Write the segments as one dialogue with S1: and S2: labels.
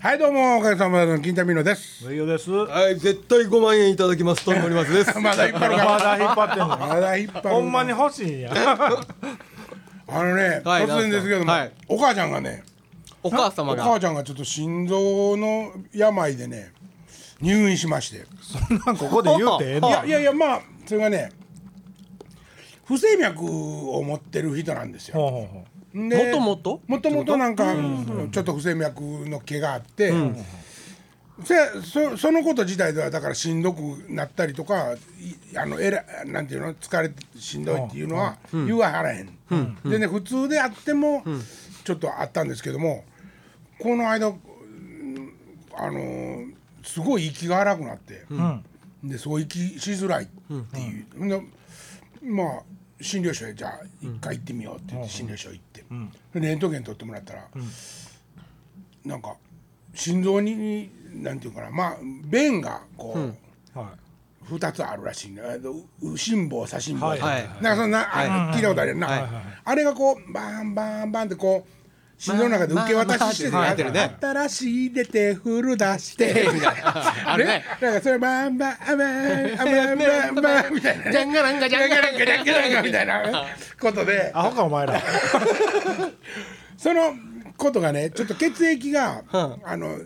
S1: はいどうもおかげさまでの金田美濃です
S2: 無料です。
S3: はい、絶対5万円いただきます。と森松です。
S1: まだ引っ張る
S2: ま
S1: か
S2: だ引っ張ってんの。
S1: まだ引っ張る
S2: ほんまに欲しいんや。
S1: あのね、
S3: はい
S1: 突然ですけども、
S3: はい
S1: お母ちゃんがね
S3: お母様が。
S1: お母ちゃんがちょっと心臓の病でね入院しまして
S2: ここで言うてええの？
S1: いやいやいやまあそれがね不整脈を持ってる人なんですよ。
S2: ほうほうほ
S1: で
S3: もともと
S1: もともと？なんかちょっと不整脈の毛があって、せそそのこと自体ではだからしんどくなったりとかいあのえらなんていうの？疲れてしんどいっていうのは言わはらへん、でね普通であってもちょっとあったんですけどもこの間うんあのーすごい息が荒くなって、
S2: う。うん。
S1: でそう息しづらいっていう、ほんでまあ診療所へじゃあ一回行ってみようって言って診療所行って、でレントゲン取ってもらったら、なんか心臓になんていうかなまあ弁がこう、
S2: は
S1: 二つあるらしいねえっと右心房左心房、
S2: はい
S3: はい
S1: なんかそんな、あ聞いたことあるよな、あれがこうバンバンバンってこう心臓の中で受け渡ししてて、
S3: まあまあまあってね
S1: 新しい出てフル出して
S3: みたいなあるね
S1: なんかそれバンバンバンバンバンバンみたいなね
S3: ジャンガランガジャンガランガ
S1: ジャンガランガみたいなことで。
S2: アホかお前ら。
S1: そのことがねちょっと血液が、あの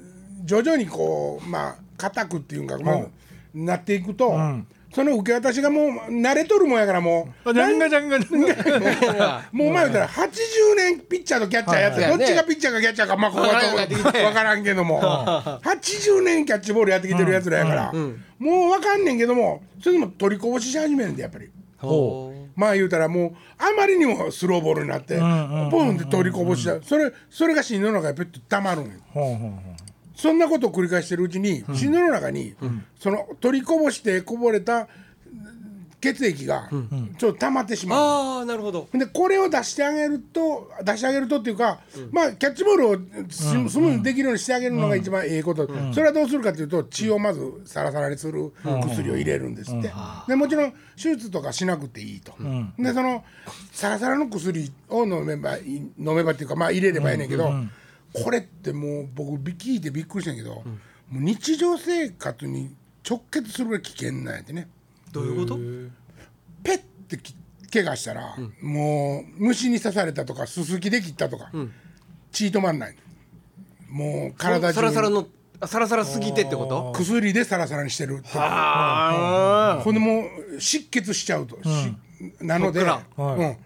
S1: 徐々にこうまあ硬くっていうか、まあなっていくと、その受け渡しがもう慣れとるもんやからもう。
S2: ジャンガジャンガジャンガ。
S1: もう前言ったら80年ピッチャーとキャッチャーやって、どっちがピッチャーかキャッチャーかまあここは分からんけども。80年キャッチボールやってきてるやつらやから、もう分かんねんけどもそれでも取りこぼしし始めるんでやっぱり。
S3: ほ
S1: まあ言うたらもうあまりにもスローボールになってポンって取りこぼしちゃうそれそれが心臓の中にペッと溜まるんよ。
S2: ほうほうほう。
S1: そんなことを繰り返してるうちに心臓の中にその取りこぼしてこぼれた血液がちょっと溜まってしまう。
S3: ああ、なるほど。
S1: でこれを出してあげると出してあげるとっていうか、まあキャッチボールをススムーズにできるようにしてあげるのが一番ええこと、それはどうするかというと血をまずサラサラにする薬を入れるんですって、でもちろん手術とかしなくていいと、でそのサラサラの薬を飲めば飲めばっていうかまあ入れればいいねんけど、これってもう僕び聞いてびっくりしたんやけど、もう日常生活に直結するぐらい危険なんやってね。
S3: どういうこと？
S1: ペッてき怪我したら、もう虫に刺されたとかすすきで切ったとか、血止まんない。もう体中
S3: サラサラの、あサラサラすぎてってこと？
S1: 薬でサラサラにしてるとか
S3: あ
S1: ほんでもう失血しちゃうと、しなので、
S3: そっか
S2: はい。
S1: うん、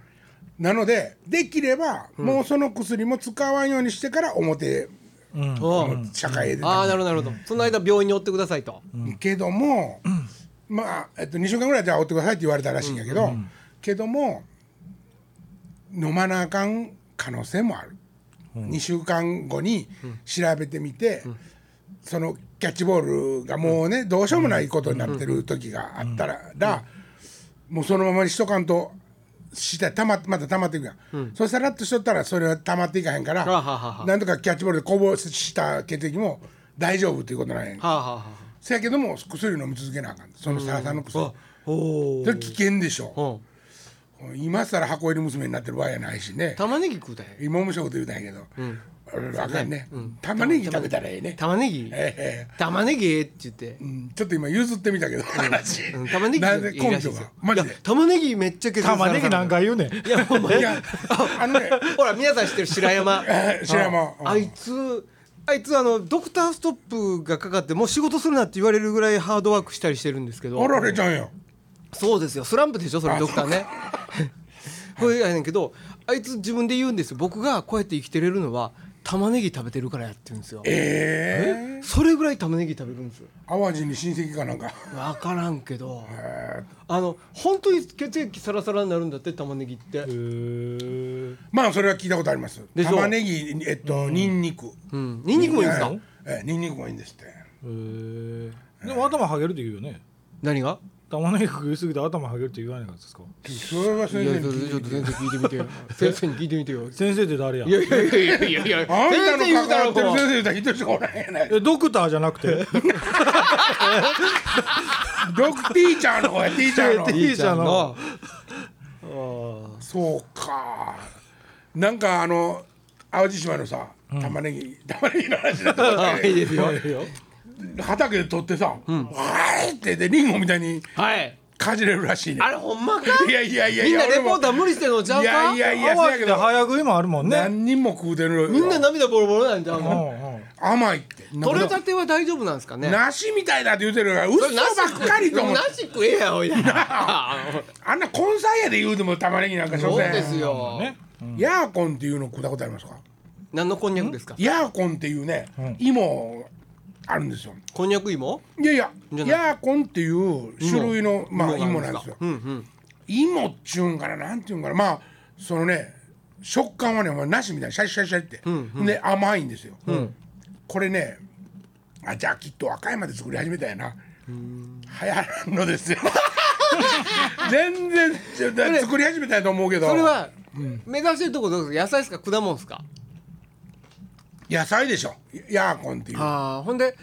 S1: なのでできれば、もうその薬も使わんようにしてから表、
S3: あ。
S1: 社会へ出て
S3: ああ、なるほど、なるほど。その間病院に追ってくださいと。
S1: けども、まあ、えっと、2週間ぐらいじゃあ追ってくださいって言われたらしいんやけど、けども飲まなあかん可能性もある、2週間後に調べてみて、そのキャッチボールがもうね、どうしようもないことになってる時があったら、もうそのままにしとかんとしたたままた溜まっていくやん、そしたらっとしとったらそれは溜まっていかへんから、なんとかキャッチボールでこぼした血液も大丈夫ということなんや。んせやけども薬飲み続けなあかん。そのサラサラの薬、それ危険でしょ、
S3: うん。
S1: 今更箱入り娘になってる場合やないしね。
S3: 玉ねぎ食うたんや。
S1: 今面白いこと言うたんやけど、俺あかんね、玉ねぎ食べたらええね。
S3: 玉ねぎ。
S1: ええ。
S3: 玉ねぎええって言って。
S1: う。ん。ちょっと今譲ってみたけど。話、
S3: うん。玉ねぎ
S1: なんで根拠がマジで？
S3: 玉ねぎめっちゃ削
S2: 玉ねぎなんか言うね。ん。
S3: いやほんま
S1: いやあのね。
S3: ほら皆さん知ってる白山。
S1: え ー白山。
S3: ああいつあいつあのドクターストップがかかってもう仕事するなって言われるぐらいハードワークしたりしてるんですけど。
S1: おられちゃんよ
S3: そうですよ。スランプでしょそれドクターね。これやねんけどあいつ自分で言うんですよ。僕がこうやって生きてれるのは玉ねぎ食べてるからやってるんですよ。
S1: ええ？
S3: それぐらい玉ねぎ食べるんですよ。
S1: 淡路に親戚かなんか。
S3: 分からんけど。
S1: え
S3: あの本当に血液サラサラになるんだって玉ねぎって。
S2: へー。
S1: まあそれは聞いたことあります。
S3: でしょ。
S1: 玉ねぎえっとニンニク。
S3: うん。ニンニクもいいんですか？
S1: ええニンニクもいいんですって。
S2: へー。でも頭はげるって言うよね。
S3: 何が？
S2: 玉ねぎ食いすぎて頭はげるって言わないからですか？
S1: それはい先
S3: や
S1: 生に
S3: それちょっと先生聞いてみてよ。先生に聞いてみてよ。
S2: 先生って誰や？
S3: い。やいやいやいやいや
S1: あんたの
S3: 先生言うた
S1: 関わってる
S3: らこう
S1: 先生言うたら一人しかおらへん。やない
S2: えドクターじゃなくて？
S1: ドクティーチャーの方や ティーチャーの。
S2: ティーチャーの。
S1: そうか。なんかあの淡路島のさ玉ねぎ玉ねぎの話だった
S3: あいいですよ。
S2: いいよ
S1: 畑で取ってさ「はい」ってでリンゴみたいに
S3: はい。
S1: かじれるらしいね。
S3: あれほんまか？
S1: いやいやいや
S3: みんな
S1: いや
S3: レポーター無理してんのちゃう
S1: い
S3: か
S1: やいやいや
S2: 淡路で
S1: そうやけど
S2: 早食いもあるもんね。
S1: 何人も食うてる
S3: みんな涙ボロボロなんじゃう
S1: 甘いって。
S3: 取れたては大丈夫なんですかね？
S1: 梨みたいだって言うてるから嘘ばっかりと思う
S3: なし食えやおいな。
S1: あんな根菜やで言うても玉ねぎなんか所詮
S3: そうですよ。
S2: ね。
S1: ヤーコンっていうの食ったことありますか？
S3: 何のこんにゃくですか？
S1: ヤーコンっていうね
S2: ん。
S1: 芋あるんですよ。
S3: こんにゃく芋？
S1: いやいやヤーコンっていう種類のまあ芋なんですよ。
S3: うんうん。
S1: 芋っちゅうんかななんていうんかな。まあそのね食感はねお前梨みたいにシャリシャリシャリって、で甘いんですよ、これねあじゃあきっと和歌山で作り始めたやな。流行らんのですよ。全然作り始めたやと思うけど。
S3: それは目指してるとこどうですか？野菜ですか？果物ですか？
S1: 野菜でしょ。ヤーコンっていう。
S3: ああほんで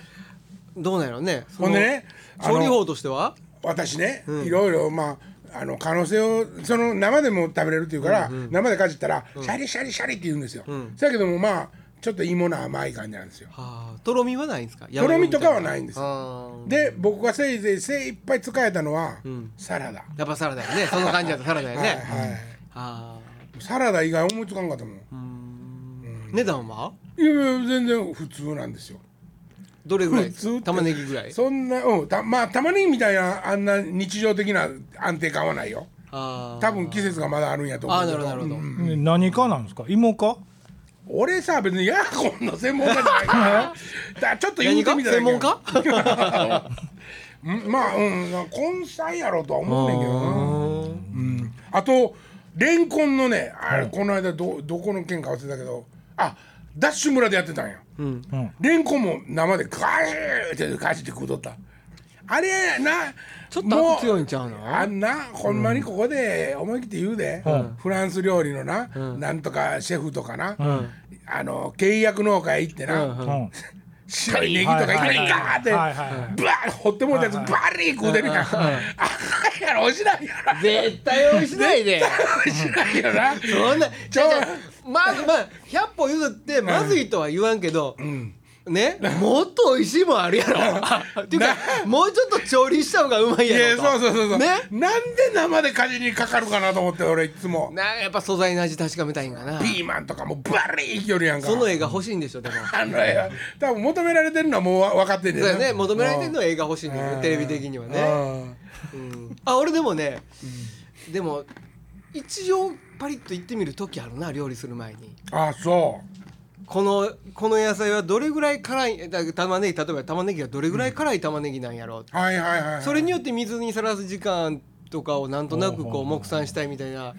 S3: どうなんやろね。その
S1: ほんでね
S3: 調理法としては？
S1: 私ね、いろいろまああの可能性をその生でも食べれるっていうから、生でかじったら、シャリシャリシャリって言うんですよ、だけどもまあちょっと芋の甘い感じなんですよ。
S3: はあとろみはないんですか？
S1: とろみとかはないんですで僕がせいぜい精いっぱい使えたのは、サラダ、
S3: やっぱサラダやね。その感じだとサラダやね、
S1: はいはい
S3: あ。
S1: サラダ以外思いつかんかったもん、
S3: あ値段は？い
S1: やいや全然普通なんですよ。
S3: どれぐらい
S1: 普通
S3: 玉ねぎぐらい？
S1: そんなうんたまあ玉ねぎみたいなあんな日常的な安定感はないよ。
S3: あー。
S1: 多分季節がまだあるんやと思うけ
S3: あーなるほどなるほど、
S1: うん
S2: ね何かなんですか？芋か？
S1: 俺さ別にヤーコンの専門家じゃないから。だからちょっと言う
S3: 何か
S1: てみただけ
S3: 専門家？
S1: うんまあうん根菜やろうとは思うねんけどな。うん。あとレンコンのねあれこの間どどこの県か忘れたけど。あダッシュ村でやってたんや。
S3: うん。
S1: レンコンも生でガシーってガシって食うとった。あれな
S3: ちょっと悪強いんちゃうの？
S1: あんなほんまにここで思い切って言うで、フランス料理のな、なんとかシェフとかな、あの契約農家へ行ってな、
S3: うん。
S2: うん。
S1: 白いネギとかいきなりガーって、
S2: はいはいはい。
S1: ブワー掘ってもうたやつバリー食うてるやん、あかんやろおしないやろ。
S3: 絶対美味しないで。
S1: おしないよな。
S3: そんなじゃあじゃあまずまあ100歩譲ってまずいとは言わんけど、ねもっと美味しいもんあるやろ。っていうかもうちょっと調理した方がうまい
S1: いや
S3: やろと。
S1: そうそうそうそう、
S3: ね？
S1: なんで生で火事にかかるかなと思って俺いつも。
S3: なやっぱ素材の味確かめたいんかな。
S1: ピーマンとかもバリーいきよるやんか。
S3: その絵が欲しいんでしょでも。
S1: あの絵は。多分求められてるのはもうわ分かってんねん
S3: そうやね求められてるのは絵が欲しいんだよねテレビ的にはね。
S1: ね
S3: うん。あ俺でもねでも一応パリッと言ってみる時あるな料理する前に。
S1: あそう。
S3: このこの野菜はどれぐらい辛いだ玉ねぎ例えば玉ねぎがどれぐらい辛い玉ねぎなんやろう
S1: はいはいはい、はい、
S3: それによって水にさらす時間とかをなんとなくこう目算したいみたいな。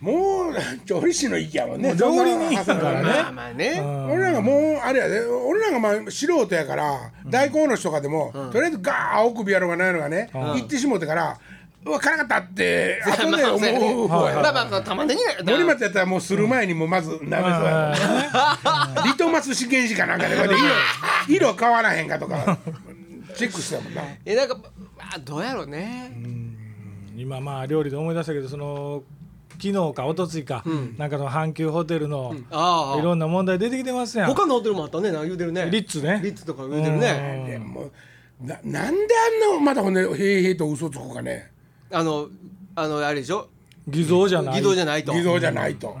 S1: もう調理師の域やもんね
S2: 料理人
S1: そんな
S2: だからね。
S3: まあまあね。
S1: 俺なんかもうあれやで俺なんかまあ素人やから、大根おろしとかでも、とりあえずガー青首やろうがないのがね、行ってしもてからうわ辛かったって 後で思う方や
S3: まあまあまあ玉ねぎ
S1: 森松やったらもうする前にもうまず鍋そうやもんリトマス試験紙かなんかで色 色変わらへんかとかチェックしたもんな。
S3: えなんかあどうやろうね。
S2: 今まあ料理で思い出したけどその昨日か一昨日か、なんかの阪急ホテルのいろんな問題出てきてますやん、
S3: 他のホテルもあったね。なんか言うてるね。
S2: リッツね。
S3: リッツとか言うてるね。
S1: ななんであんなまだほんでへいへいと嘘つくかね
S3: あのあのあれでしょ？
S2: 偽造じゃない。
S3: 偽造じゃないと。
S1: 偽造じゃないと、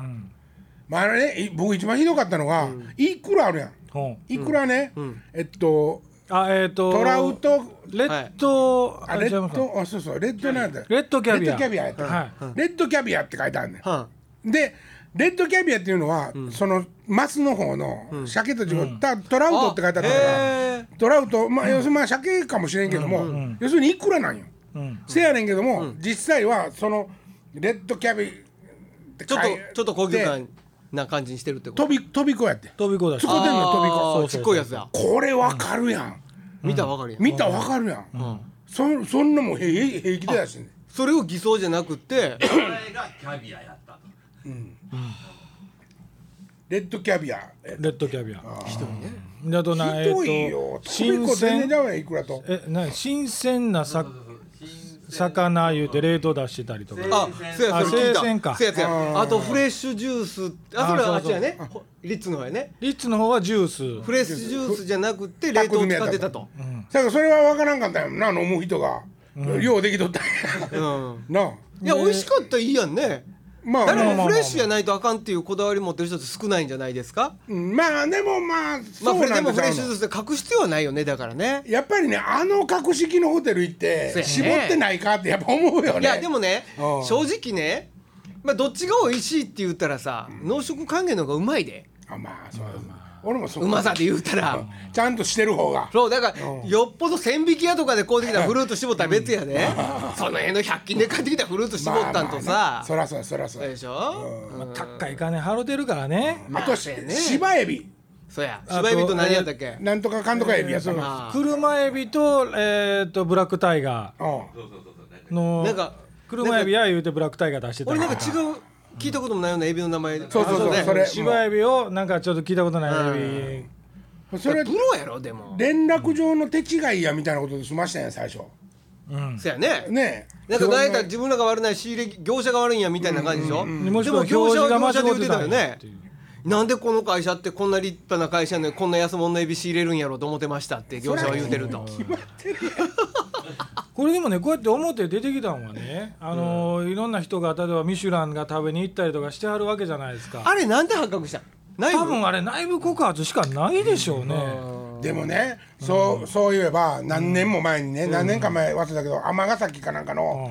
S1: まああれねい僕一番ひどかったのが、いくらあるやん。
S2: う。ん
S1: いくらね、えっと
S2: あえっ、と
S1: トラウト
S2: レッド、
S1: あレッドあそうそうレッドなんだ
S2: レッドキャビア。
S1: レッドキャビアやった、
S2: はい。
S1: レッドキャビアって書いてあるねん。
S3: は
S1: でレッドキャビアっていうのは、そのマスの方の鮭と違う、たトラウトって書いてあったから、
S3: へ
S1: トラウトまあ、要するにまあ鮭かもしれんけども、要するにいくらなんよ、
S2: うん
S1: せやねんけども、実際はそのレッドキャビって
S3: ちょっとちょっと高級
S1: で
S3: 感な感じにしてるってこと？
S1: 飛び飛び子やって。
S2: 飛び子だし。
S1: そこでんの飛び
S3: あ
S1: 子
S3: ーちっこいやつだ
S1: これわかるやん、
S3: 見たらわかるやん。
S1: 見たらわかるやん、そそんなもん平気でやしんねん
S3: それを偽装じゃなくって
S4: これがキャビアやったと
S1: レッドキャビアえ
S2: レッドキャビア
S3: ひどいね
S2: であとなえっ、と
S1: 飛び子全然ちゃうやんいくらと
S2: えな新鮮なさ魚言うて冷凍出してたりとか。
S3: あそうや
S2: あ
S3: それ聞いた。
S2: 生鮮か。
S3: そうやそうや。あとフレッシュジュース。あそれはあっちやね。ほリッツの方やね。
S2: リッツの方はジュース。
S3: フレッシュジュースじゃなくて冷凍を使ってたと。
S1: だからそれは分からんかったよな飲む人が、ようできとったな。あ
S3: いや美味しかったらいいやんね
S1: まあ
S3: 誰
S1: まあ
S3: もフレッシュじゃないとあかんっていうこだわり持ってる人って少ないんじゃないですか？
S1: うんまあでもまあ
S3: ま
S1: そうなんで
S3: もフレッシュで隠す必要はないよねだからね。
S1: やっぱりねあの格式のホテル行って、絞ってないかってやっぱ思うよね。
S3: いやでもね
S1: うん。
S3: 正直ねまあどっちが美味しいって言ったらさ濃縮還元の方がうまいで。
S1: あまあそう、俺もそう
S3: うまさで言うたら。
S1: ちゃんとしてる方が。
S3: そうだからよっぽど千匹屋とかで買うてきたフルーツ絞ったら別やで。その辺の100均で買ってきたフルーツ絞ったんと
S1: まあまあ
S3: さ
S1: ねそらそうそらそう
S3: そうでしょ？
S2: まあ高い金払うてるからね。
S1: あとし芝エビ。
S3: そうや。芝エビと何やったっけ？
S1: なんとかかんとかエビやったな、
S3: あ。ー
S2: 車エビと,、えー、とブラックタイガ
S1: うん
S4: そうそうそうそう
S2: ーの
S3: なんか
S2: 車エビや言うてブラックタイガー出してた。
S3: 俺なんか違う聞いたこともないようなエビの名前。
S1: そうそうそう。それ
S2: 芝エビをなんかちょっと聞いたことないエ
S1: それ
S3: プロやろでも。
S1: 連絡上の手違いやみたいなことで済ましたんや最初。
S2: ビ、うん、
S3: そうやね。
S1: ねえ。
S3: なんか誰か自分らが悪ない仕入れ業者が悪いんやみたいな感じでしょ、
S2: もしくは
S3: でも業者は業者で言ってて
S2: った
S3: よねなんでこの会社ってこんな立派な会社なのにこんな安物のエビ仕入れるんやろうと思ってましたって業者は言うてると
S2: これでもねこうやって表出てきたのはね、あのーいろんな人が例えばミシュランが食べに行ったりとかしてはるわけじゃないですか。
S3: あれなんで発覚したん？内部
S2: 多分あれ内部告発しかないでしょうね、
S1: でもねそうそういえば何年も前にね、何年か前忘れたけど尼崎かなんかの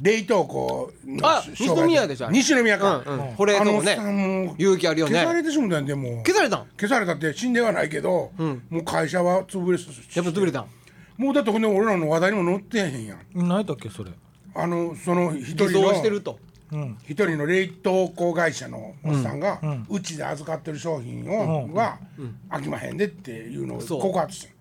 S1: 冷凍庫の
S3: あ西宮でしょ
S1: 西宮か、
S3: うんうん。こね
S1: さもう
S3: 勇気あるよ
S1: 消さ
S3: ね
S1: れてしもたんでもう
S3: 消されたん
S1: 消されたって死んではないけど、もう会社は潰れし。
S3: やっぱ潰れた。ん
S1: もうだってほんで俺らの話題にも載ってへんやん。
S2: 何やったっけそれ。
S1: あのその一
S3: 偽
S1: 人の
S3: 装してると。
S2: うん。
S1: 一人の冷凍庫会社のおっさんが、うちで預かってる商品を、は飽きまへんでっていうのを
S3: そう。
S1: 告発してん。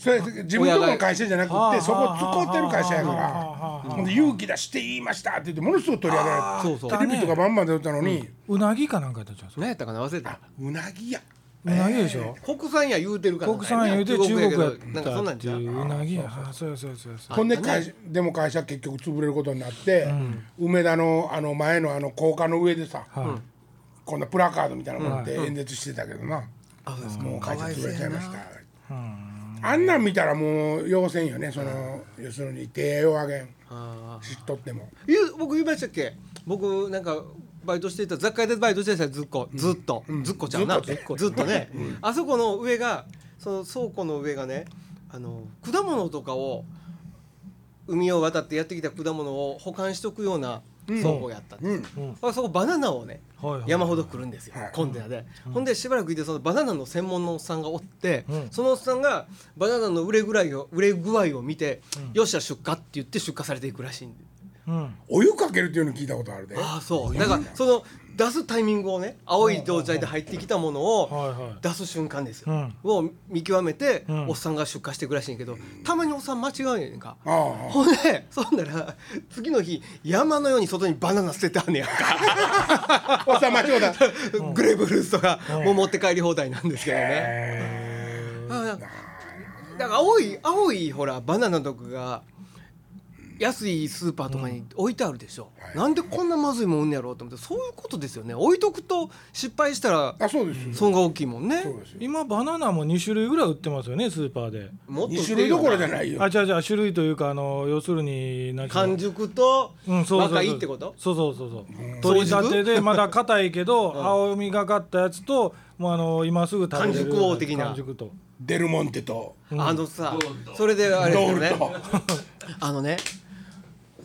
S1: それ自分とこの会社じゃなく
S2: 親が
S1: てそこ使ってる会社やか
S2: はあはあはあ
S1: ら
S2: はあ
S1: ほんで勇気出して言いましたって言ってものすごく取り上げられ
S3: そうそう
S1: てテレビとかバンバン出てたのに、
S2: うなぎかなんかやったじゃんそれ
S3: 何やったかな忘れた
S1: うなぎや
S2: うなぎでしょ、
S3: 国産や言うてるから
S2: 国産言うて中国やっ
S3: なんかそんなんちゃう
S2: たっていううなぎや。あそうやそうやそうやそうや。
S1: ほんで会社でも会社結局潰れることになって、梅田のあの前のあの高架の上でさ、
S2: はい。
S1: こんなプラカードみたいなの持って演説してたけどな、
S3: うですか。
S1: もう会社潰れちゃいました。
S2: うん。
S1: あんなん見たらもう要せんよね。その要するに手をあげん。
S3: あ
S1: 知っとっても。
S3: 僕言いましたっけ？僕なんかバイトしてた雑貨屋でバイトしてたずっこ。ずっと、ずっこちゃうな。ずっとね、あそこの上がその倉庫の上がねあの果物とかを海を渡ってやってきた果物を保管しとくような倉庫やったんですそこバナナをね、
S2: はいはい
S3: 山ほど来るんですよ、
S1: はい。
S3: コンテナで、ほんでしばらくいてそのバナナの専門のおっさんがおって、
S2: うん。
S3: そのおっさんがバナナの売れぐらいを売れ具合を見て、よっしゃ出荷って言って出荷されていくらしいんで。
S2: うん
S1: お湯かけるっていうの聞いたことあるで。
S3: ああそう。だからその出すタイミングをね青い状態で入ってきたものを出す瞬間ですよ、
S2: うん。
S3: を見極めて、
S2: うん。
S3: おっさんが出荷していくらしいんやけどたまにおっさん間違うやんか。
S1: ああ
S3: ほんでそんなら次の日山のように外にバナナ捨ててあんねやんか。
S1: おっさん間違うた。
S3: グレープフルーツとかもう持って帰り放題なんですけどね、だから青い青いほらバナナとかが安いスーパーとかに置いてあるでしょ、なんでこんなまずいもんねやろうと思って。そういうことですよね。置いとくと失敗したら
S1: あそうですよ。
S3: 損が大きいもんね。
S2: 今バナナも2種類ぐらい売ってますよねスーパーで。
S3: もっと
S1: 2種類どころじゃないよ。
S2: あじゃあじゃあ種類というかあの要するに
S3: 完熟と
S2: うん、そうそうそう。
S3: 若いってこと？
S2: そうそうそうそう。取り立てでまだ硬いけど、青みがかったやつともうあの今すぐ食べれる。
S3: 完熟王的な。
S2: 完熟と。
S1: デルモンテと。
S3: あのさそれであれですよね。あのね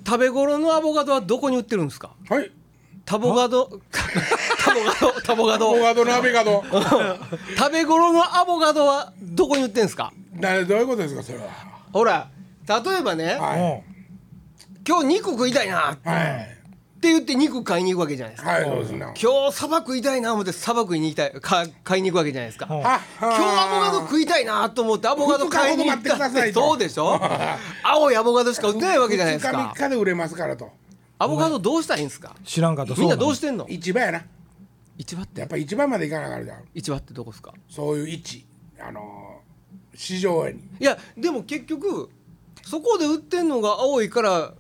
S3: 食べ頃のアボカドはどこに売ってるんですか？
S1: はい。
S3: タボガド？タボガド？タボガド？
S1: アボカドのアベカド。
S3: 食べ頃のアボカドはどこに売ってんすか？
S1: などういうことですかそれは。
S3: ほら例えばね、
S1: は
S3: 今日肉食いたいな。っ
S1: いはい
S3: て言って肉買いに行くわけじゃないですか、
S1: はいそうですね
S3: 今日サバ食いたいな思ってサバ食いに行きたいか買いに行くわけじゃないですか、
S2: うん
S1: は
S3: 今日アボカド食いたいなと思ってアボカド買いに行った
S1: って。
S3: そうでしょ？青いアボカドしか売ってないわけじゃないです
S1: 2日
S3: か
S1: 3日で売れますからと。
S3: アボカドどうしたらいいんですか？
S2: 知らんかった。
S3: みんなどう
S2: し
S3: してんの？
S1: 市場やな。
S3: 市場って？
S1: やっぱ市場まで行かなあかんじゃん。
S3: 市場ってどこですか？
S1: そういう市あのー市場に。
S3: いやでも結局そこで売ってんのが青いから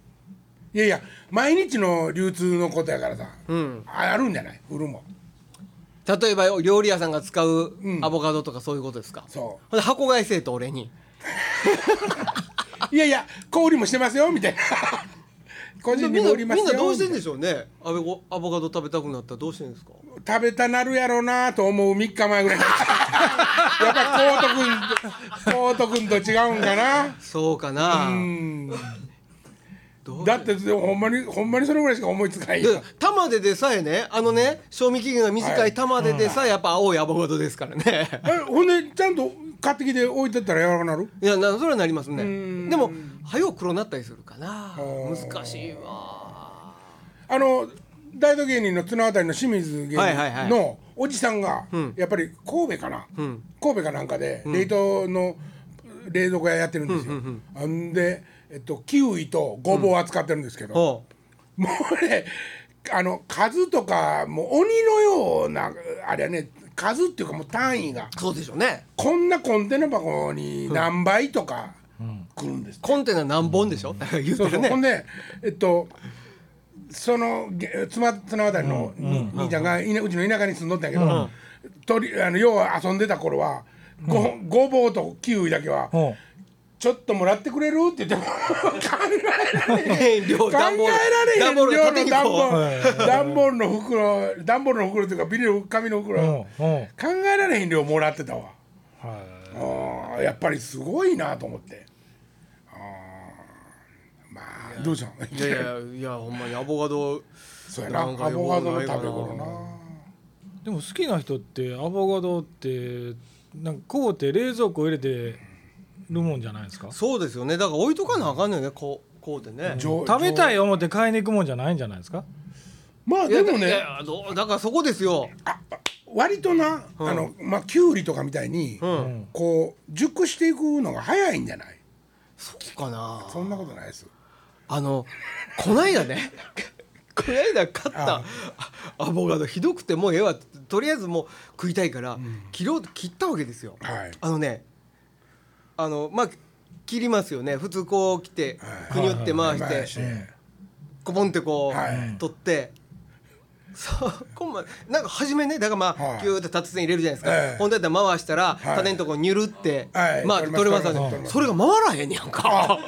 S1: いやいや毎日の流通のことやからさ、
S3: うん。
S1: ああるんじゃない？売るもん。
S3: 例えば料理屋さんが使う
S1: うん。
S3: アボカドとかそういうことですか、
S1: そ
S3: ほんで箱買いせえと俺に。
S1: う いやいや小売りもしてますよみたいな。個人に
S3: みんな
S1: も売りますよ
S3: みんなどうしてんでしょうね。アボアボカド食べたくなったらどうしてんですか？
S1: 食べたなるやろうなと思う3日前ぐらい。やっぱコート君コート君と違うんかな。
S3: そうかな。
S1: うんだってほんまにほんまにそれぐらいしか思いつかない
S3: で
S1: よ
S3: 玉ででさえねあのね賞味期限が短い玉ででさえやっぱ青いアボカドですからね。
S1: えほんでちゃんと買ってきて置いてったら柔らかなる？
S3: いやなそれはなりますね。
S1: ん。
S3: でも早く黒なったりするかな。
S1: ー
S3: 難しいわ。
S1: あの大道芸人の綱渡りの清水芸人のおじさんが
S3: ん。
S1: やっぱり神戸かな、
S3: ん。
S1: 神戸かなんかで冷凍の冷蔵庫屋やってるんですよ。あんで、えっと、キウイとごぼうを扱ってるんですけど、
S3: ほ
S1: もうねあの数とかもう鬼のようなあれはね数っていうかもう単位が
S3: うそうでしょうね。
S1: こんなコンテナ箱に何倍とか来るんです。
S3: コンテナ何本でしょ？言
S1: そう
S3: ってるね。
S1: ほんでえっとそのげ妻綱渡りのに兄ちゃんがうちの田舎に住んどったんやけど、とりあの要は遊んでた頃はご,、ごぼうとキウイだけは
S2: ほ「
S1: ちょっともらってくれる?」って言っても 考えられへん。
S3: 量
S1: 考えられへん量。の段ボ
S3: う
S1: ール段ボールの袋段ボールの袋というかビニール紙の袋、
S2: うほうほ
S1: 考えられへん量もらってたわ。
S2: うはい。
S1: あーやっぱりすごいなと思って。あーまあどうした？の
S3: いやいやいや ほんまにアボカド
S1: そうやな。アボカドの食べ頃な。
S2: でも好きな人ってアボカドってなんかこうって冷蔵庫入れてるもんじゃないですか？
S3: そうですよね。だから置いとかなあかんのよね。こうこうでね。
S2: 食べたい思って買いに行くもんじゃないんじゃないですか？
S1: まあでもね。
S3: だからそこですよ。
S1: 割とな、あのまあきゅうりとかみたいに、
S3: うん。
S1: こう熟していくのが早いんじゃない？
S3: そうかな。
S1: そんなことないです。
S3: あのこないだね。こないだ買った
S1: あ
S3: アボカドひどくてもうええわとりあえずもう食いたいから切ろうと切ったわけですよ。
S1: はい。
S3: あのねあのまあ切りますよね。普通こう切って
S1: はい。
S3: くにゅって回してコポンってこう、
S1: はい。
S3: 取って。そうこんまなんか初めねだからまあ、
S1: はい。
S3: ギューって達線入れるじゃないですか、
S1: ええ。
S3: ほんでやったら回したら、
S1: はい。
S3: 種のとこにゅるって、
S1: はい。
S3: まあ
S1: 取ります
S3: 取れますよねそれが回らへんねやんか。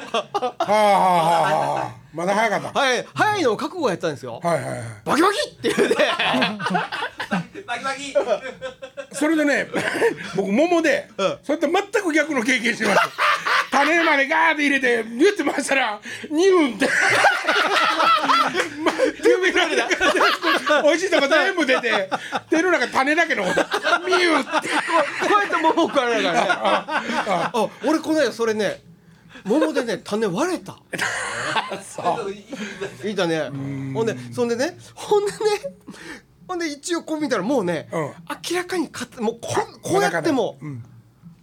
S1: まだ早かった。
S3: はい。早いのを覚悟やったんですよ、
S1: はいはいはい。
S3: バキバキって言うて。
S4: バキバキ
S1: それでね僕桃で、
S3: うん。
S1: それと全く逆の経験してます。種までガーって入れてギュッて回したらニュンって。ま指の中で美味しいとこ全部出て手の中種だけのミュンって。
S3: こうやって桃食われながらね。あ俺この間それね桃でね種割れた。いいだね。ほんでそんでねほんでねほんで一応こう見たらもうね、
S1: うん。
S3: 明らかにかたもうここうやっても、
S1: うん。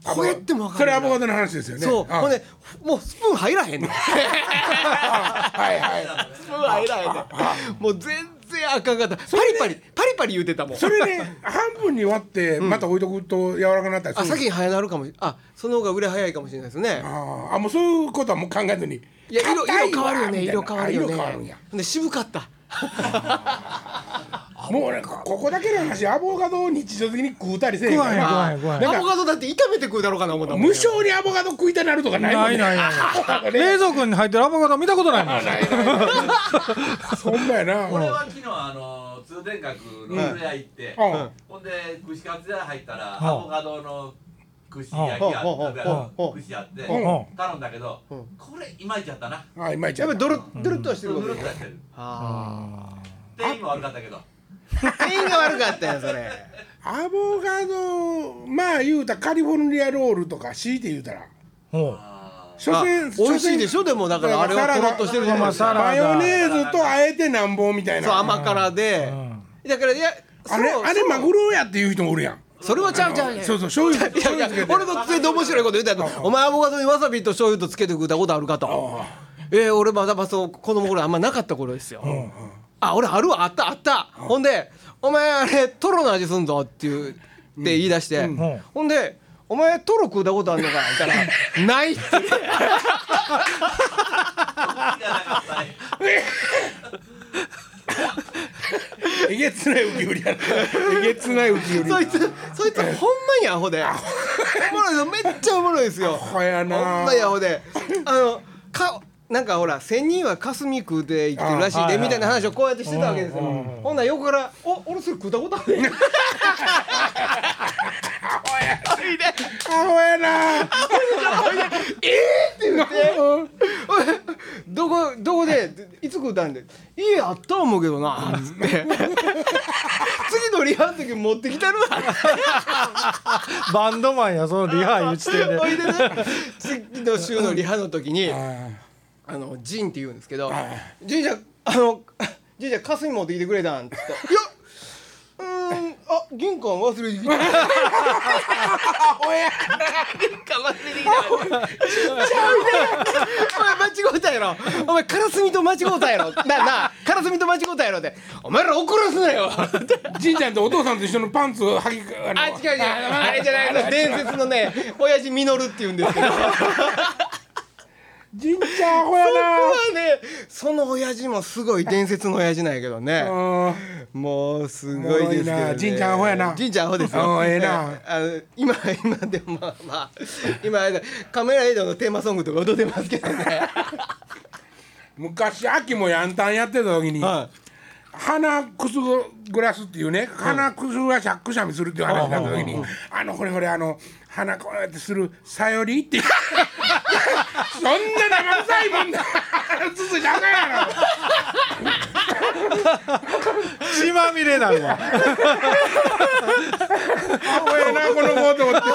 S3: こうやっても分かる
S1: それアボカドの話ですよね。あ
S3: そう。ほんでもうスプーン入らへんねん。
S1: はいはい。
S3: スプーン入らへんねん。もう全然あかんかった。パリパリパリパリ言うてたもん。
S1: それね半分に割ってまた置いとくと柔らかくなったりする？
S3: あ先に早なるかもしあその方が売れ早いかもしれないですね。
S1: あー。あもうそういうことはもう考えずに。
S3: いや色色変わるよね。色変わるよね。
S1: あ色変わるんや。
S3: で渋かった
S1: もうねこここだけの話アボカドを日常的に食うたりせえへんか
S2: 食わへん
S1: ら
S2: 食わへん食わへん。
S1: なんか
S3: アボカドだって炒めて食うだろうかな思ったも。ん
S1: 無性にアボカド食いたなるとかないもんね。
S2: ないないない 冷蔵庫に入ってるアボカド見たことないもん。
S1: そ んまやな。
S4: 俺は昨日あの通天閣の古屋行って、
S1: うん。
S4: ほんで串カツ屋入ったら、
S2: うん。
S4: アボカドの串焼きあった
S3: うん
S4: 串あって、
S1: うん
S4: 頼んだけど、
S3: ん
S4: これいまいちやったな。
S1: あいまいちやった。
S3: やっぱりドルドルっとはしてる
S4: ぬ
S3: こと
S4: るっとやってる。
S3: あ。
S4: 店員も悪かったけど。
S3: あ店員が悪かったよそれ。
S1: アボカドまあ言うたらカリフォルニアロールとか強いて言うたら。
S2: ほう。
S4: あ
S1: 所詮
S3: 美味しいでしょ？でもだからあれはとろっとしてるじゃない
S1: マヨネーズとあえてなんぼみたいな。
S3: そう甘辛で。
S2: うん。
S3: だからいや
S1: あれあれマグロやっていう人もおるやん
S3: それはちゃうちゃう。
S1: そうそう醤油
S3: いやいや俺のついて。面白いこと言うたらお前アボカドにわさびと醤油とつけて食ったことあるかと。えー、俺まだまそう子供頃あんまなかった頃ですよ、あ俺あるわ。あったあった、ほんで「お前あれトロの味すんぞ」って言うって言い出して、
S2: ん。
S3: ほんで「おお前トロ食うたことあんのか?」言ったら「ない」って
S1: えげつない浮き売りやな。えげつない浮き売り
S3: そいつそいつほんまにアホで。おもろいのめっちゃおもろいですよ。
S1: ほやな。
S3: ほんまにアホで。あのかなんかほら千人は霞食うて生きてるらしいでみたいな話をこうやってしてたわけですよ。ほんなら横から「お俺それ食うたことある？ねん」
S1: アホやな
S3: どこどこでいつ食うたん？で「家あった思うけどな」つって次のリハの時持ってきたるわ。
S2: バンドマンやそのリハいう地点で
S3: ほいでね次の週のリハの時に
S1: あ
S3: あのジンって言うんですけど「ジンちゃんあのジンちゃん霞持ってきてくれたん」って言って「いやあ玄関忘れてきた」
S1: ほや
S3: 玄関忘れてきた。お前間違うたやろ。お前カラスミと間違うたやろ。ななカラスミと間違うたやろ。ってお前ら怒らすなよ。
S1: じいちゃんとお父さんと一緒のパンツを履きあの
S3: あ違う違う。あれじゃないの伝説のね親父実るって言うんですけど
S1: じんちゃんアホや
S3: 僕
S1: な
S3: はねその親父もすごい伝説の親父なんやけどね。
S1: うん。
S3: もうすごいですけど、ね、
S1: じんちゃんアホやな。
S3: じんちゃんアホです
S1: う
S3: よ
S1: んええな。
S3: あの今今でもまあまあ今カメラエイドのテーマソングとか踊ってますけどね。
S1: 昔秋もヤンタンやってた時に、
S3: は
S1: 鼻くすぐらすっていうね鼻くすがしゃくしゃみするっていう話になった時にあのこれこれあの鼻こうやってするさよりってそんな生臭いもんだつついてあかんやろ
S2: 血まみれなるわ
S1: アホやなこの子と思って。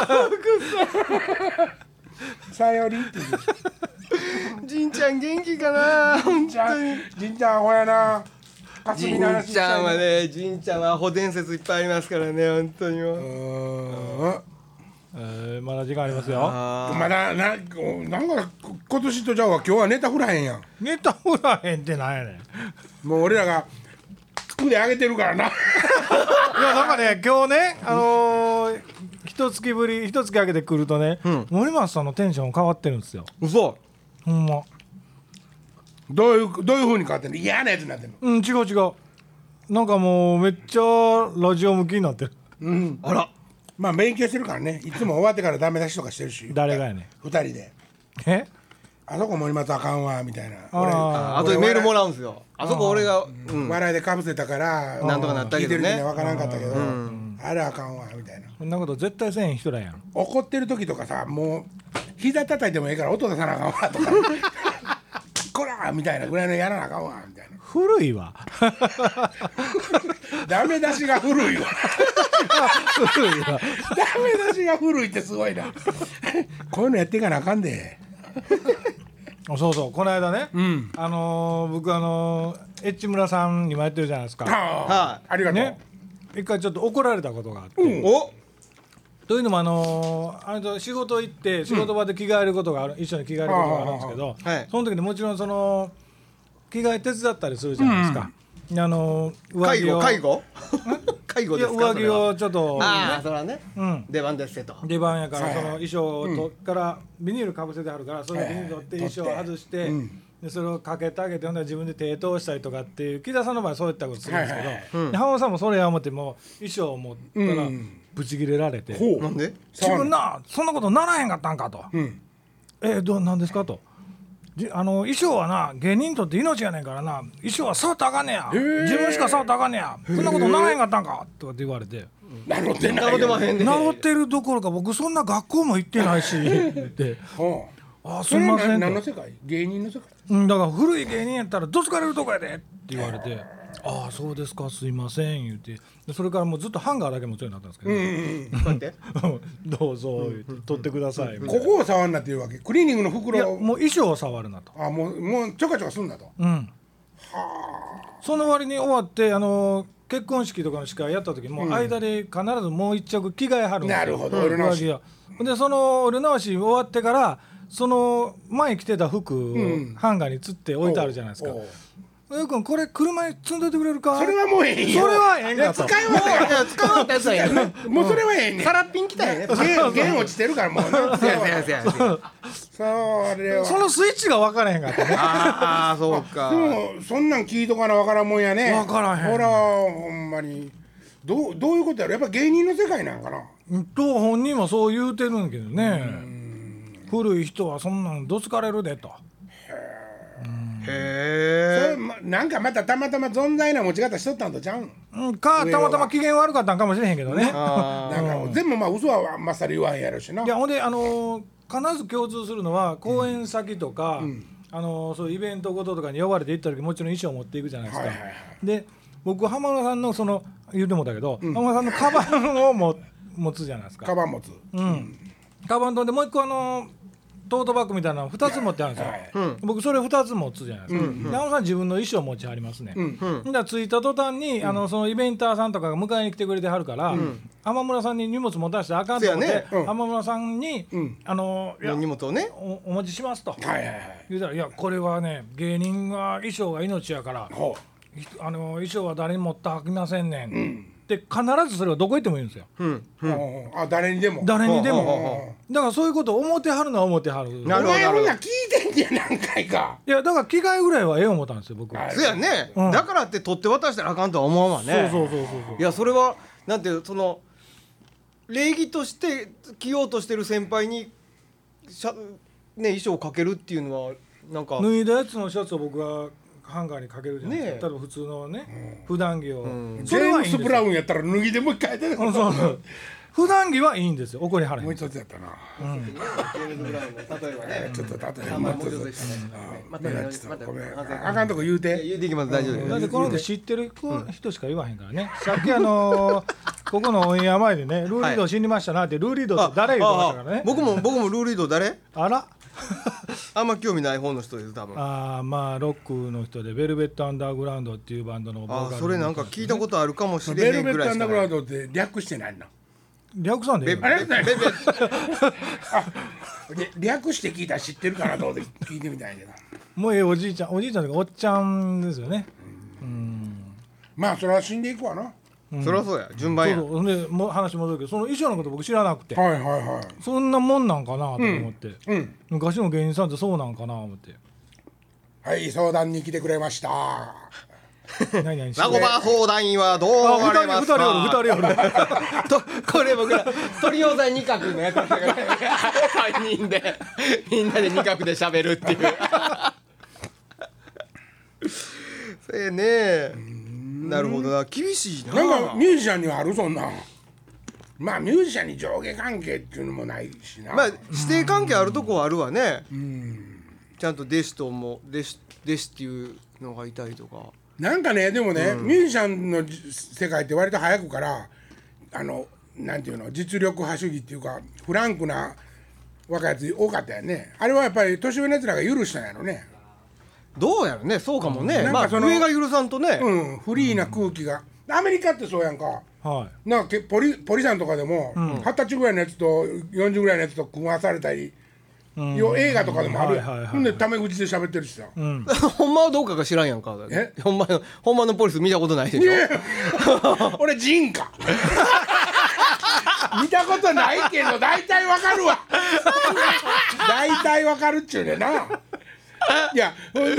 S1: さよりって
S3: じんちゃん元気かな？本当に。
S1: じんちゃんアホやな。霞
S3: じんちゃんは
S1: う
S3: ねじんちゃんはアホ伝説いっぱいありますからね本当にもう
S2: えーまだ時間ありますよ。
S3: あ
S1: まだななんか今年とちゃうわ今日はネタ振らへんやん。
S2: ネタ振らへんってなんやねん。
S1: もう俺らが腕上げてるからな。い
S2: やなんかね今日ねあのー、一月ぶり一月空けてくるとね、森松さんのテンション変わってるんですよ。
S3: 嘘。
S2: ほんま。
S1: どういうどういう風に変わってんの？嫌なやつになってんの？
S2: うん違う違う。なんかもうめっちゃラジオ向きになってる。
S1: うん。
S3: あら
S1: まあ勉強してるからね。いつも終わってからダメ出しとかしてるし。
S2: 誰がやね
S1: 二人で。
S2: え？
S1: あそこ森松あかんわみたいな。
S2: あ
S3: あとでメールもらうんですよ。あそこ俺がうん。
S1: 笑いでかぶせたから
S3: なんとかなったけどね。
S1: 聞いてる時には分からんかったけどあれあかんわみたいな。
S2: そんなこと絶対せえへん人らやん。
S1: 怒ってる時とかさもう膝叩いてもええから音出さなあかんわとかこらみたいなぐらいのやらなあかんわみたいな。
S2: 古いわ。
S1: ダメ出しが古いわ。
S2: 古いわ。
S1: ダメ出しが古いってすごいな。こういうのやっていかなあかんで。
S2: そうそう。この間ね、
S1: ん。
S2: あのー僕あのーエッチ村さんにもやってるじゃないですか。
S1: ああ
S3: は
S1: ありがとう、
S2: ね。一回ちょっと怒られたことがあって、
S1: うん。
S3: お
S2: というのもあのーあれと仕事行って仕事場で着替えることがある、一緒に着替えることがあるんですけど、
S3: はい
S2: その時にもちろんその着替え手伝ったりするじゃないですか、あのー上
S3: 介護介護？介護ですか？
S2: 上着をちょっと、
S3: ああそれはね。
S2: うん、
S3: 出番ですせと
S2: 出番やから
S1: はい
S2: その衣装をとからビニールかぶせてあるからそれをビニール取って
S1: はい
S2: 衣装を外して、
S1: うん。
S2: でそれをかけてあげてほんで自分で手通したりとかっていう木田さんの場合そういったことするんですけど、
S1: はいはい
S3: うん。
S2: で浜田さんもそれや思っても衣装を持ったら
S1: うん
S2: ブチ切れられて、
S1: ほう。
S3: なんで？
S2: 自分なそんなことならへんかったんかと。
S1: うん。
S2: えどうなんですか？と。じあの衣装はな芸人にとって命やねんからな。衣装は触ったらあかんねや。
S1: ー
S2: 自分しか触ったらあかんねや。そんなことならへんかったんか？とかって言われて。
S1: なるほど
S3: なるでまへんで
S2: 治ってるどころか僕そんな学校も行ってないし。言 って。
S1: ほう。
S2: あす
S1: そ
S2: ませんと。
S1: 何の世界？芸人の世界？
S2: うんだから古い芸人やったらどつかれるとこやで。って言われてああそうですかすいません言って。でそれからもうずっとハンガーだけ持つようになったんですけど、どうぞ言って取ってください
S1: ここを触んなっていうわけ？クリーニングの袋を。
S2: もう衣装を触るなと。
S1: あもうもうちょかちょかすんだと。
S2: うん。その割に終わってあの結婚式とかの司会やった時も間で必ずもう一着着替えはるんですよ。
S1: なるほど
S2: でその俺直し終わってからその前着てた服ハンガーにつって置いてあるじゃないですか、くん。これ車に積んどいてくれるか？
S1: それはもうええんよ
S2: それはええんかと。
S1: 使い終わったか
S3: いや使わったや。つだよね
S1: らもうそれはええねん
S3: 空っぴんきたよね
S1: 弦弦落ちてるからもうな
S3: せやせやせや
S1: それは
S2: そのスイッチが分からへんかったね
S3: ああそうか
S1: でもそんなん聞いとかなわからんもんやね
S2: わからへん
S1: ほらほんまにどうどういうことやろやっぱ芸人の世界なんかな
S2: と本人もそう言うてるんけどね古い人はそんなんどつかれるでと
S1: そ
S3: へ
S1: れまなんかまたたまたま存在な持ち方しとったんとちゃうん
S2: うん。かたまたま機嫌悪かったんかもしれへんけどね。
S3: あ
S1: なんか全部まあ嘘はまっさり言わへんやろしな。い
S2: やほんであのー必ず共通するのは公演先とか、あのーそういうイベントごととかに呼ばれて行った時もちろん衣装を持っていくじゃないですか。
S1: はいはいはい
S2: で僕浜野さんのその言うてもだけど、浜野さんのカバンをも持つじゃないですか。
S1: カバン持つ。
S2: うん、カバンとでもう一個あのトートバッグみたいなの2つ持ってあるんですよ、
S1: はい。
S3: うん。
S2: 僕それ2つ持つじゃないですか、で浜野さん自分の衣装持ちはりますね、
S1: うん。
S2: だから着いた途端に、あのそのイベンターさんとかが迎えに来てくれてはるから、浜村さんに荷物持たせてあかんと思って、
S3: ね。
S1: うん。
S2: 浜村さんに、
S1: ん。
S2: あのいや
S3: 荷物をね。
S2: おお持ちしますと。
S1: はいはいはい。
S2: 言うたら「いやこれはね芸人が衣装が命やからあの衣装は誰にも持ってはきませんねん」って必ずそれはどこ行っても言うんですよ。
S3: うん
S1: うほうほうあ誰にでも。
S2: 誰にでも。
S3: ほ
S2: だからそういうことを思ってはるのは思ってはる。
S3: なるほど
S1: なら聞いてんねや何回か。
S2: いやだから着替えぐらいはええ思ったんですよ僕。
S1: はい
S3: そうやね、
S2: うん。
S3: だからって取って渡したらあかんとは思わんわね。
S2: そうそうそうそうそう。
S3: いやそれはなんていうその礼儀として着ようとしてる先輩にしゃ、ね、衣装をかけるっていうのはなんか。
S2: 脱いだやつのシャツを僕がハンガーにかけるじゃないですか、
S3: ねえ。
S2: 例えば普通のね、普段着を、
S3: ん。
S2: そ
S1: ジェームス・
S2: れはいいんですよ。
S1: ブラウンやったら脱ぎでもう一回出て
S2: そうそう。普段着はいいんですよ。怒りはれへ
S1: もうん一つやったな。
S3: 例えばね。
S1: ちょっと例えば
S3: もう
S1: もうちょっと
S3: ちょっとでしたね
S1: あ
S3: ま
S1: ごめん。あかんとこ言うて。
S3: 言うていきます。大丈夫
S2: だってこの人知ってる人しか言わへんからね、さっきあのー ここのオンエア前でねルーリード死にましたなって、ルーリードって誰言ってましたからね。
S3: 僕も僕もルーリード誰？
S2: あら
S3: あんま興味ない方の人です多分。あ
S2: あーまあロックの人でベルベットアンダーグラウンドっていうバンドのボーカル
S3: それなんか聞いたことあるかもしれ
S1: ベル
S3: へんぐ
S1: ベットアンダーグラウンドって略してないの？
S2: 略さんで。いいの
S1: あ略して聞いたら知ってるかなと思って聞いてみたいけど。
S2: もうええおじいちゃんおじいちゃんとかおっちゃんですよね。
S1: まあそれは死んでいくわな。は
S3: そりゃそうや。順番や。
S2: そうそう。もう話戻るけどその衣装のこと僕知らなくて。
S1: いはいは
S2: そんなもんなんかなと思って、
S1: いうん。
S2: 昔の芸人さんってそうなんかな思って。
S1: はい相談に来てくれました。
S2: 何々
S3: ラゴバー相談員はどう
S2: あ
S3: 思われますか？
S2: 二人おる二人おる。
S3: とこれ僕らトリオザ二角のやつだか ら3人でみんなで二角で喋るっていう。それねなるほどな。厳しいな。
S1: なんかミュージシャンにはあるそんなん。まあミュージシャンに上下関係っていうのもないしな。
S3: まあ指定関係あるとこはあるわね。ちゃんと弟子とも弟子弟子っていうのがいたりとか。
S1: なんかねでもね、ミュージシャンのじ世界って割と早くからあのなんていうの実力派主義っていうかフランクな若いやつ多かったよね。あれはやっぱり年上のやつらが許したんやろね
S3: どうやろねそうかもね、まあ
S1: なんかその
S3: 上が許さんとね、
S1: うんフリーな空気が、アメリカってそうやんか。
S2: はい。
S1: なんかけポリポリさんとかでも二十、歳ぐらいのやつと40ぐらいのやつと組まされたり、よ映画とかでもある。やん、
S2: はいはいはい。
S1: ほんでタメ口で喋ってるしさ、
S3: ほんまはどうかが知らんやんか。
S1: え？
S3: ほんまのほんまのポリス見たことないでしょ。
S1: 俺ジンか 見たことないけど大体わかるわ。大体わかるっちゅうねんな いや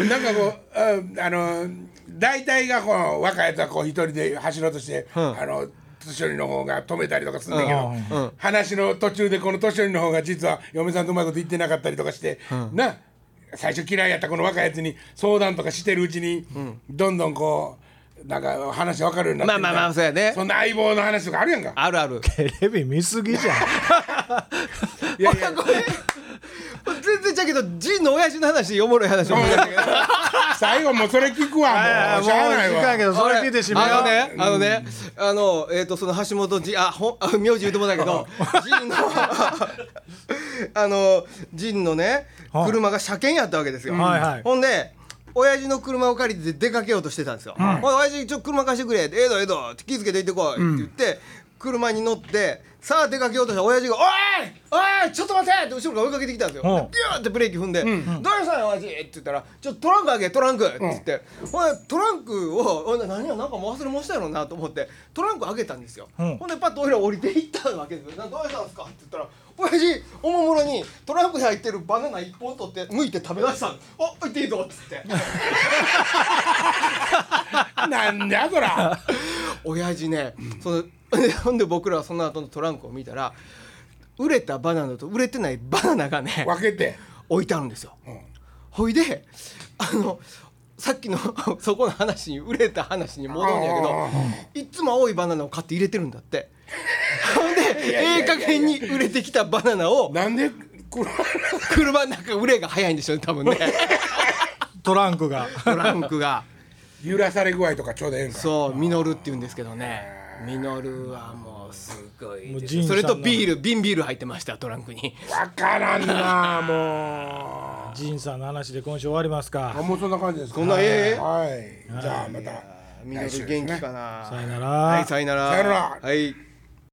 S1: なんかこうああの大体がこう若いやつはこう一人で走ろうとして、あの年寄りの方が止めたりとかするんだけど、
S3: うん。
S1: 話の途中でこの年寄りの方が実は嫁さんとうまいこと言ってなかったりとかして、な最初嫌いやったこの若いやつに相談とかしてるうちに、どんどんこうなんか話分かるようになって
S3: まあまあまあそうやね。
S1: そんな相棒の話とかあるやんか。
S3: あるある。
S2: テレビ見すぎじゃん。
S1: いやいや
S3: 全然ちゃうけどジンの親父の話おもろい話思い出したけど
S1: 最後もうそれ聞くわもうしゃあないわ
S2: どそれ聞いてしまう
S3: あのね、あのね、あの、えっ、と、その橋本じ、あ、ほん、あ、名字言うてもだけど。ジンの。あの、ジンのね
S2: は、い
S3: 車が車検やったわけですよ。
S2: はいはい
S3: ほんで。親父の車を借りて出かけようとしてたんですよ。おい親父ちょっと車貸してくれ。ええどええどって気付けて行ってこいって言って。車に乗ってさあ出かけようとしたら親父が「おいおいちょっと待て!」って後ろから追いかけてきたんですよ。
S2: うん
S3: でビューってブレーキ踏んで「どうしたんよ親父!」って言ったら「ちょっとトランクあげトランク!」って言って、ほんでトランクをほんで何やなんか忘れもしたやろなと思ってトランクあげたんですよ。
S2: うん
S3: ほんでパッと俺ら降りていったわけですよ。などうしたんですかって言ったら親父おもむろにトランクに入ってるバナナ一本取って剥いて食べ出したの。あ行っていいぞっつって。
S1: なんだそら
S3: 親父ね、その ほんで僕らはその後のトランクを見たら売れたバナナと売れてないバナナがね
S1: 分けて。
S3: 置いてあるんですよ。ほいであのさっきの そこの話に売れた話に戻るんやけどいっつも青いバナナを買って入れてるんだって。ほんでええ加減に売れてきたバナナを
S1: なんでこれ
S3: 車の中売れが早いんでしょうね多分ね。
S2: トランクが。
S3: トランクが。
S1: 揺らされ具合とかちょうどええんか。
S3: そうミノルって言うんですけどねミノルはもうすごい
S2: もう
S3: ですそれとビール瓶ビール入ってましたトランクに。
S1: 分からんな もう。
S2: 仁さんの話で今週終わりますか。
S1: あもうそんな感じですか。
S3: そんなええ
S1: はい。じゃあまた。
S3: ミノル元気かな。
S2: さよなら。
S3: はいさよなら。
S1: さよなら。
S3: はい